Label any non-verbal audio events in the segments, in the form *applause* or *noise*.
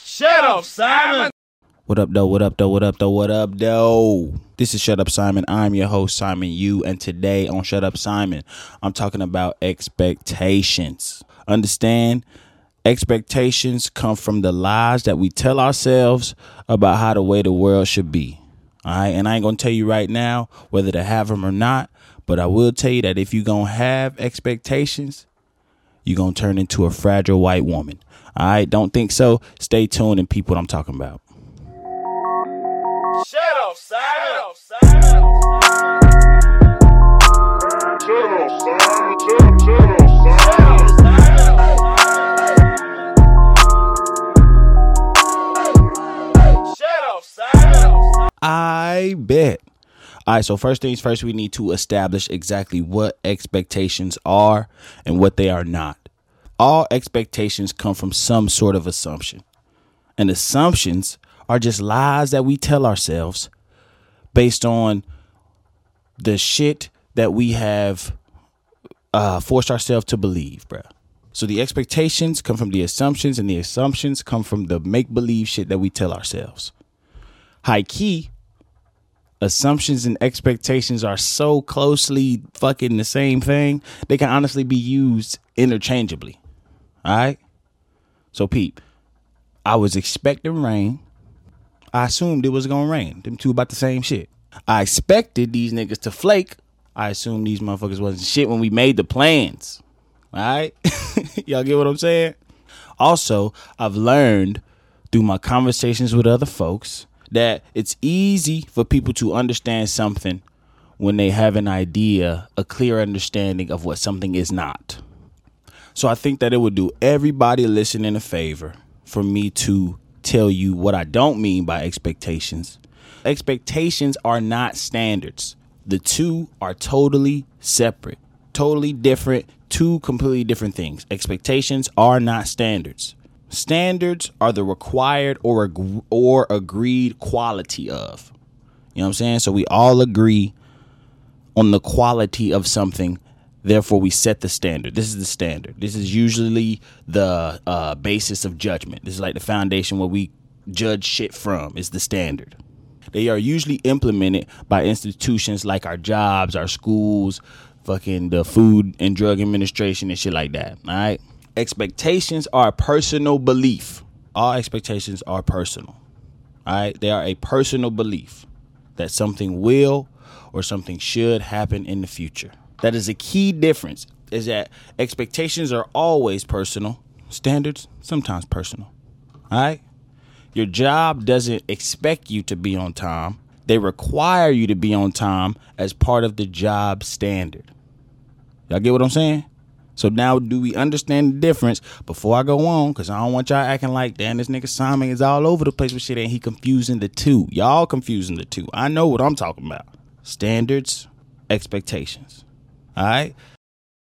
Shut up, Simon. What up, though? What up, though? What up, though? What up, though? This is Shut Up Simon. I'm your host, Simon You, and today on Shut Up Simon, I'm talking about expectations. Understand? Expectations come from the lies that we tell ourselves about how the way the world should be. All right, and I ain't gonna tell you right now whether to have them or not, but I will tell you that if you're gonna have expectations, you're gonna turn into a fragile white woman. All right, don't think so. Stay tuned and peep what I'm talking about. Shut up, Simon. Shut up, Shut up, Simon. I bet. All right, so first things first, we need to establish exactly what expectations are and what they are not. All expectations come from some sort of assumption. And assumptions are just lies that we tell ourselves based on the shit that we have uh, forced ourselves to believe, bruh. So the expectations come from the assumptions, and the assumptions come from the make believe shit that we tell ourselves. High key, assumptions and expectations are so closely fucking the same thing, they can honestly be used interchangeably. All right? So, peep, I was expecting rain. I assumed it was gonna rain. Them two about the same shit. I expected these niggas to flake. I assumed these motherfuckers wasn't shit when we made the plans. All right? *laughs* Y'all get what I'm saying? Also, I've learned through my conversations with other folks that it's easy for people to understand something when they have an idea, a clear understanding of what something is not. So I think that it would do everybody listening a favor for me to tell you what I don't mean by expectations. Expectations are not standards. The two are totally separate, totally different, two completely different things. Expectations are not standards. Standards are the required or ag- or agreed quality of. You know what I'm saying? So we all agree on the quality of something. Therefore, we set the standard. This is the standard. This is usually the uh, basis of judgment. This is like the foundation where we judge shit from. Is the standard. They are usually implemented by institutions like our jobs, our schools, fucking the Food and Drug Administration and shit like that. All right. Expectations are a personal belief. All expectations are personal. All right. They are a personal belief that something will or something should happen in the future. That is a key difference is that expectations are always personal, standards sometimes personal. All right? Your job doesn't expect you to be on time. They require you to be on time as part of the job standard. Y'all get what I'm saying? So now do we understand the difference before I go on? Cause I don't want y'all acting like damn this nigga Simon is all over the place with shit and he confusing the two. Y'all confusing the two. I know what I'm talking about. Standards, expectations. Alright?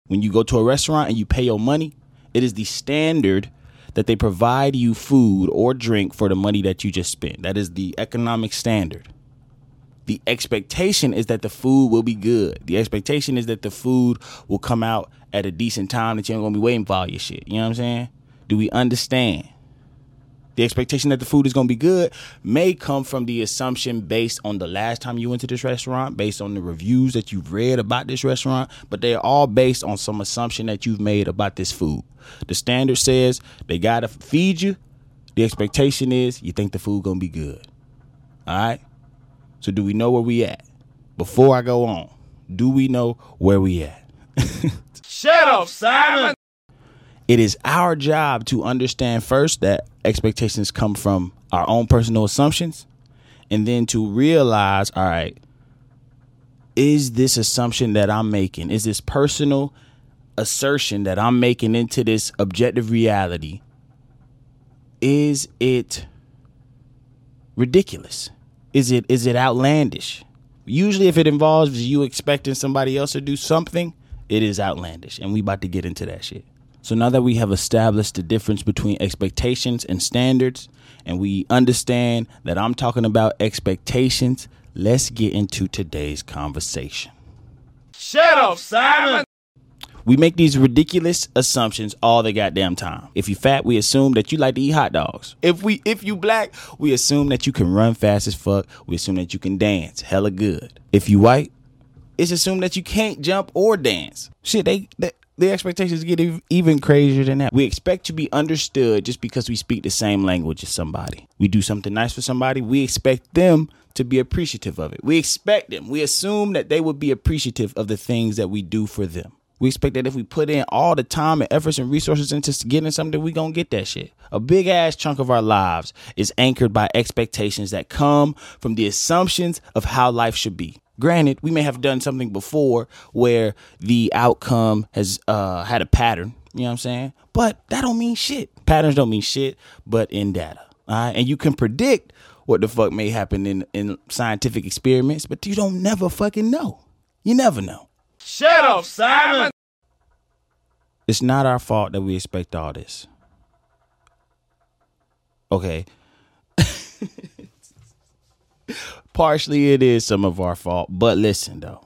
When you go to a restaurant and you pay your money, it is the standard that they provide you food or drink for the money that you just spent. That is the economic standard the expectation is that the food will be good. The expectation is that the food will come out at a decent time that you ain't gonna be waiting for all your shit. You know what I'm saying? Do we understand? The expectation that the food is gonna be good may come from the assumption based on the last time you went to this restaurant, based on the reviews that you've read about this restaurant, but they're all based on some assumption that you've made about this food. The standard says they gotta feed you. The expectation is you think the food gonna be good. All right. So do we know where we at? Before I go on, do we know where we at? *laughs* Shut up, Simon. It is our job to understand first that expectations come from our own personal assumptions and then to realize, all right, is this assumption that I'm making, is this personal assertion that I'm making into this objective reality, is it ridiculous? Is it is it outlandish? Usually if it involves you expecting somebody else to do something, it is outlandish. And we about to get into that shit. So now that we have established the difference between expectations and standards, and we understand that I'm talking about expectations, let's get into today's conversation. Shut up, Simon. We make these ridiculous assumptions all the goddamn time. If you fat, we assume that you like to eat hot dogs. If we if you black, we assume that you can run fast as fuck. We assume that you can dance hella good. If you white, it's assumed that you can't jump or dance. Shit, they, they the expectations get even crazier than that. We expect to be understood just because we speak the same language as somebody. We do something nice for somebody, we expect them to be appreciative of it. We expect them. We assume that they would be appreciative of the things that we do for them. We expect that if we put in all the time and efforts and resources into getting something, we gonna get that shit. A big ass chunk of our lives is anchored by expectations that come from the assumptions of how life should be. Granted, we may have done something before where the outcome has uh, had a pattern. You know what I'm saying? But that don't mean shit. Patterns don't mean shit, but in data. All right, and you can predict what the fuck may happen in in scientific experiments, but you don't never fucking know. You never know. Shut up, Simon. It's not our fault that we expect all this. Okay. *laughs* Partially it is some of our fault, but listen though.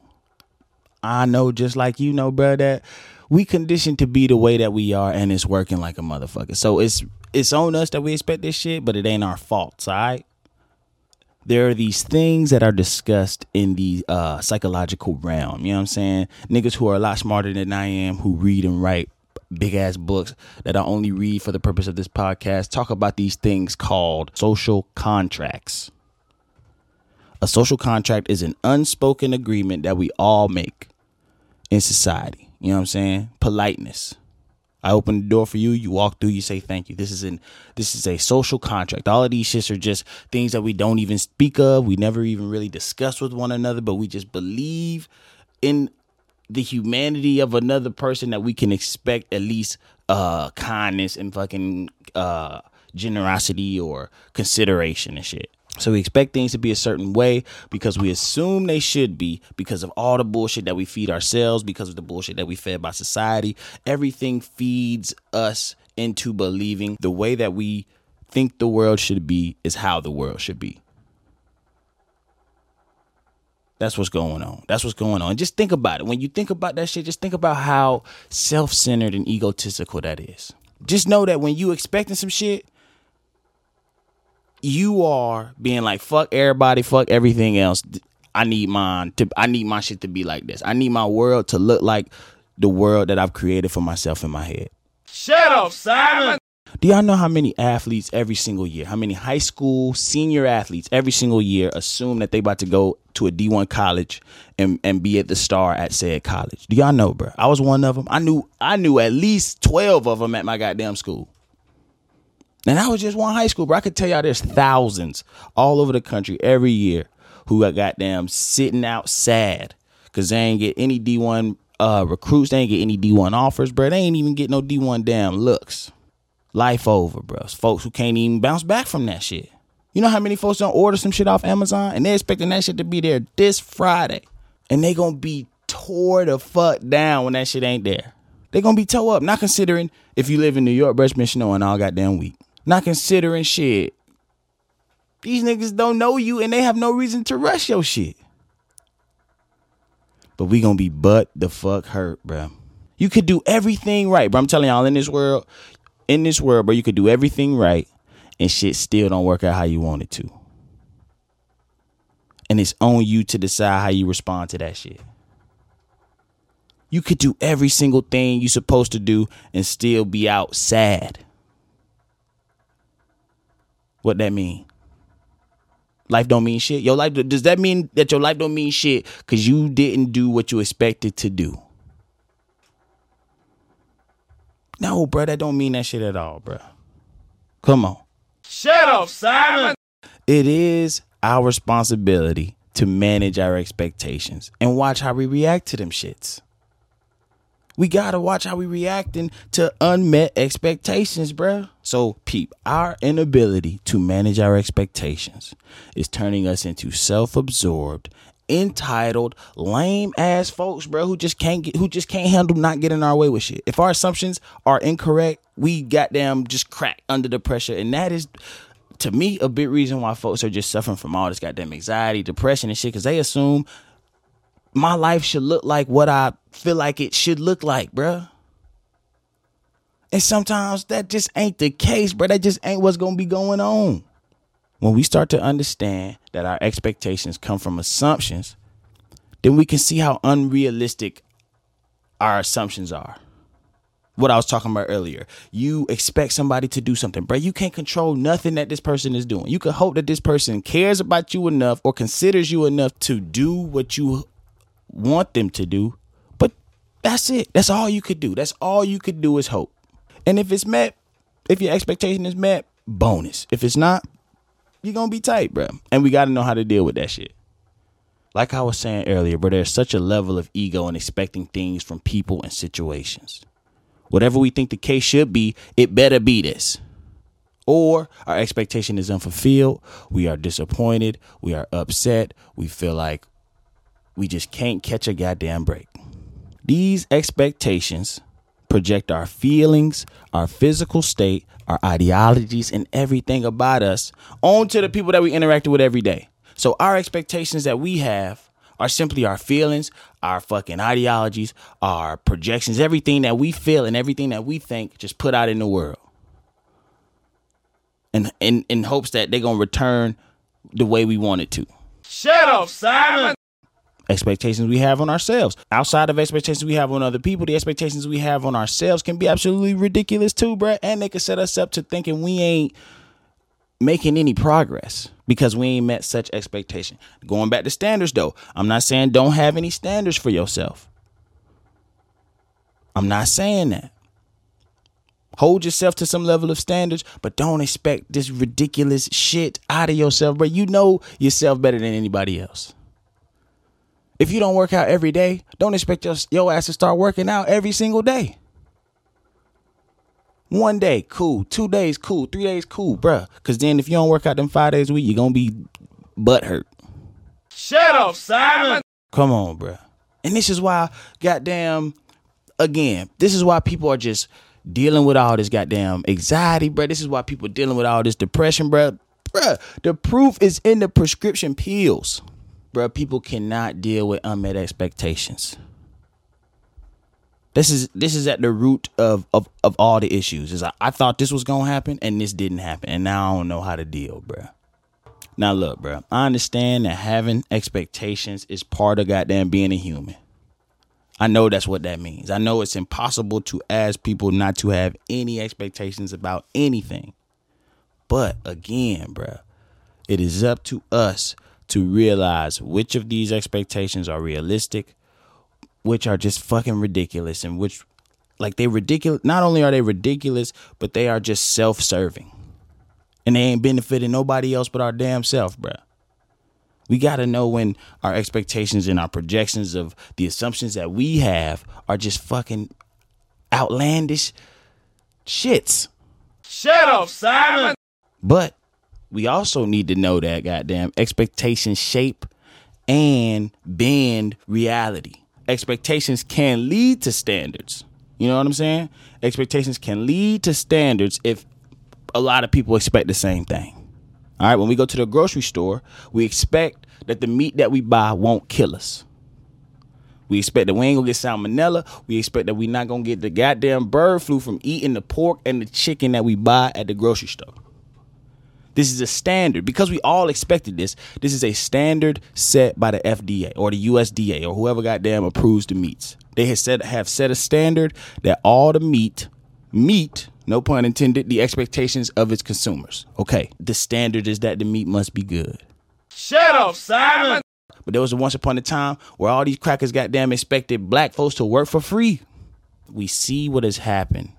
I know just like you know, bro, that we conditioned to be the way that we are and it's working like a motherfucker. So it's it's on us that we expect this shit, but it ain't our fault, all right? there are these things that are discussed in the uh, psychological realm. You know what I'm saying? Niggas who are a lot smarter than I am, who read and write big ass books that I only read for the purpose of this podcast, talk about these things called social contracts. A social contract is an unspoken agreement that we all make in society. You know what I'm saying? Politeness. I open the door for you. You walk through. You say thank you. This is an this is a social contract. All of these shits are just things that we don't even speak of. We never even really discuss with one another, but we just believe in the humanity of another person that we can expect at least uh kindness and fucking uh generosity or consideration and shit. So we expect things to be a certain way because we assume they should be because of all the bullshit that we feed ourselves, because of the bullshit that we fed by society. Everything feeds us into believing the way that we think the world should be is how the world should be. That's what's going on. That's what's going on. Just think about it. When you think about that shit, just think about how self centered and egotistical that is. Just know that when you expecting some shit, you are being like fuck everybody, fuck everything else. I need mine to I need my shit to be like this. I need my world to look like the world that I've created for myself in my head. Shut up, Simon. Do y'all know how many athletes every single year, how many high school senior athletes every single year assume that they about to go to a D1 college and, and be at the star at said college? Do y'all know, bro? I was one of them. I knew I knew at least 12 of them at my goddamn school. And I was just one high school, bro. I could tell y'all there's thousands all over the country every year who got goddamn sitting out sad because they ain't get any D1 uh, recruits. They ain't get any D1 offers, bro. They ain't even get no D1 damn looks. Life over, bro. Folks who can't even bounce back from that shit. You know how many folks don't order some shit off Amazon and they're expecting that shit to be there this Friday. And they gonna be tore the fuck down when that shit ain't there. They gonna be toe up. Not considering if you live in New York, it's been snowing all goddamn week. Not considering shit. These niggas don't know you and they have no reason to rush your shit. But we gonna be butt the fuck hurt, bro. You could do everything right, bro. I'm telling y'all in this world, in this world, bro, you could do everything right and shit still don't work out how you want it to. And it's on you to decide how you respond to that shit. You could do every single thing you're supposed to do and still be out sad. What that mean? Life don't mean shit. Your life does that mean that your life don't mean shit because you didn't do what you expected to do? No, bro, that don't mean that shit at all, bro. Come on. Shut up, Simon. It is our responsibility to manage our expectations and watch how we react to them shits. We gotta watch how we reacting to unmet expectations, bruh. So, peep, our inability to manage our expectations is turning us into self-absorbed, entitled, lame ass folks, bro, who just can't get, who just can't handle not getting our way with shit. If our assumptions are incorrect, we goddamn just crack under the pressure, and that is. To me, a big reason why folks are just suffering from all this goddamn anxiety, depression, and shit, because they assume my life should look like what I feel like it should look like, bruh. And sometimes that just ain't the case, bro. That just ain't what's gonna be going on. When we start to understand that our expectations come from assumptions, then we can see how unrealistic our assumptions are. What I was talking about earlier. You expect somebody to do something, bro. You can't control nothing that this person is doing. You can hope that this person cares about you enough or considers you enough to do what you want them to do. But that's it. That's all you could do. That's all you could do is hope. And if it's met, if your expectation is met, bonus. If it's not, you're gonna be tight, bro. And we gotta know how to deal with that shit. Like I was saying earlier, bro, there's such a level of ego in expecting things from people and situations. Whatever we think the case should be, it better be this. Or our expectation is unfulfilled, we are disappointed, we are upset, we feel like we just can't catch a goddamn break. These expectations project our feelings, our physical state, our ideologies, and everything about us onto the people that we interact with every day. So our expectations that we have are simply our feelings, our fucking ideologies, our projections, everything that we feel and everything that we think just put out in the world. And in, in hopes that they're gonna return the way we want it to. Shut up, Simon. Expectations we have on ourselves. Outside of expectations we have on other people, the expectations we have on ourselves can be absolutely ridiculous too, bruh. And they can set us up to thinking we ain't making any progress because we ain't met such expectation. Going back to standards though, I'm not saying don't have any standards for yourself. I'm not saying that. Hold yourself to some level of standards, but don't expect this ridiculous shit out of yourself, bro. You know yourself better than anybody else. If you don't work out every day, don't expect your, your ass to start working out every single day. One day, cool. Two days, cool. Three days, cool, bruh. Cause then if you don't work out them five days a week, you're gonna be butt hurt. Shut up, Simon. Come on, bruh. And this is why, goddamn, again, this is why people are just dealing with all this goddamn anxiety, bruh. This is why people dealing with all this depression, bruh. Bruh, the proof is in the prescription pills. Bruh, people cannot deal with unmet expectations. This is this is at the root of of, of all the issues. Is I, I thought this was gonna happen and this didn't happen, and now I don't know how to deal, bruh. Now look, bruh, I understand that having expectations is part of goddamn being a human. I know that's what that means. I know it's impossible to ask people not to have any expectations about anything. But again, bruh, it is up to us to realize which of these expectations are realistic, which are just fucking ridiculous, and which, like, they ridiculous. Not only are they ridiculous, but they are just self serving. And they ain't benefiting nobody else but our damn self, bruh. We got to know when our expectations and our projections of the assumptions that we have are just fucking outlandish shits. Shut up, Simon. But we also need to know that goddamn expectations shape and bend reality. Expectations can lead to standards. You know what I'm saying? Expectations can lead to standards if a lot of people expect the same thing. All right, when we go to the grocery store, we expect that the meat that we buy won't kill us. We expect that we ain't gonna get salmonella. We expect that we're not gonna get the goddamn bird flu from eating the pork and the chicken that we buy at the grocery store. This is a standard because we all expected this. This is a standard set by the FDA or the USDA or whoever goddamn approves the meats. They have set have set a standard that all the meat meet, no pun intended, the expectations of its consumers. Okay, the standard is that the meat must be good. Shut up, Simon. But there was a once upon a time where all these crackers goddamn expected black folks to work for free. We see what has happened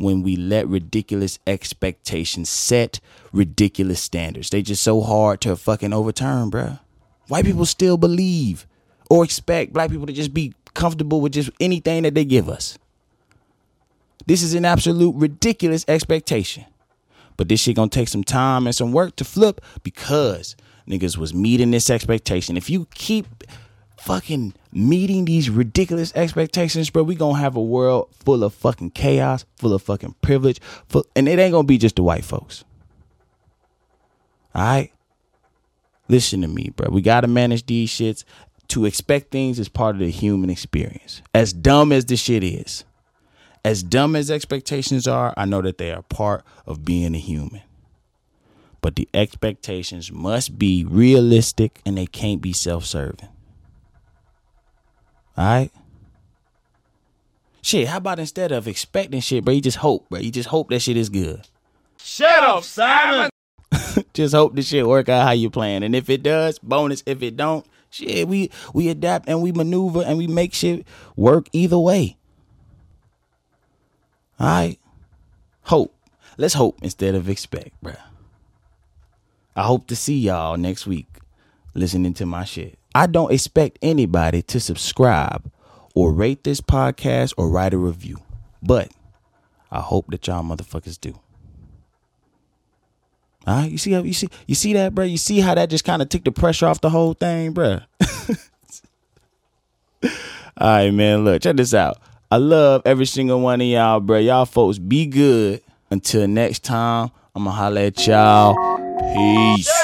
when we let ridiculous expectations set ridiculous standards. They just so hard to fucking overturn, bruh. White people still believe or expect black people to just be comfortable with just anything that they give us. This is an absolute ridiculous expectation. But this shit gonna take some time and some work to flip because niggas was meeting this expectation. If you keep fucking meeting these ridiculous expectations, bro, we gonna have a world full of fucking chaos, full of fucking privilege, full, and it ain't gonna be just the white folks. All right, listen to me, bro. We gotta manage these shits to expect things is part of the human experience. As dumb as this shit is, as dumb as expectations are, I know that they are part of being a human. But the expectations must be realistic and they can't be self serving. All right? Shit, how about instead of expecting shit, bro, you just hope, bro. You just hope that shit is good. Shut up, Simon. *laughs* just hope the shit work out how you plan. And if it does, bonus. If it don't, shit, we we adapt and we maneuver and we make shit work either way. All right. Hope. Let's hope instead of expect, bruh. I hope to see y'all next week listening to my shit. I don't expect anybody to subscribe or rate this podcast or write a review, but I hope that y'all motherfuckers do. All right, you see how you see you see that, bro? You see how that just kind of took the pressure off the whole thing, bro? *laughs* All right, man. Look, check this out. I love every single one of y'all, bro. Y'all folks be good. Until next time, I'm gonna holla at y'all. Peace.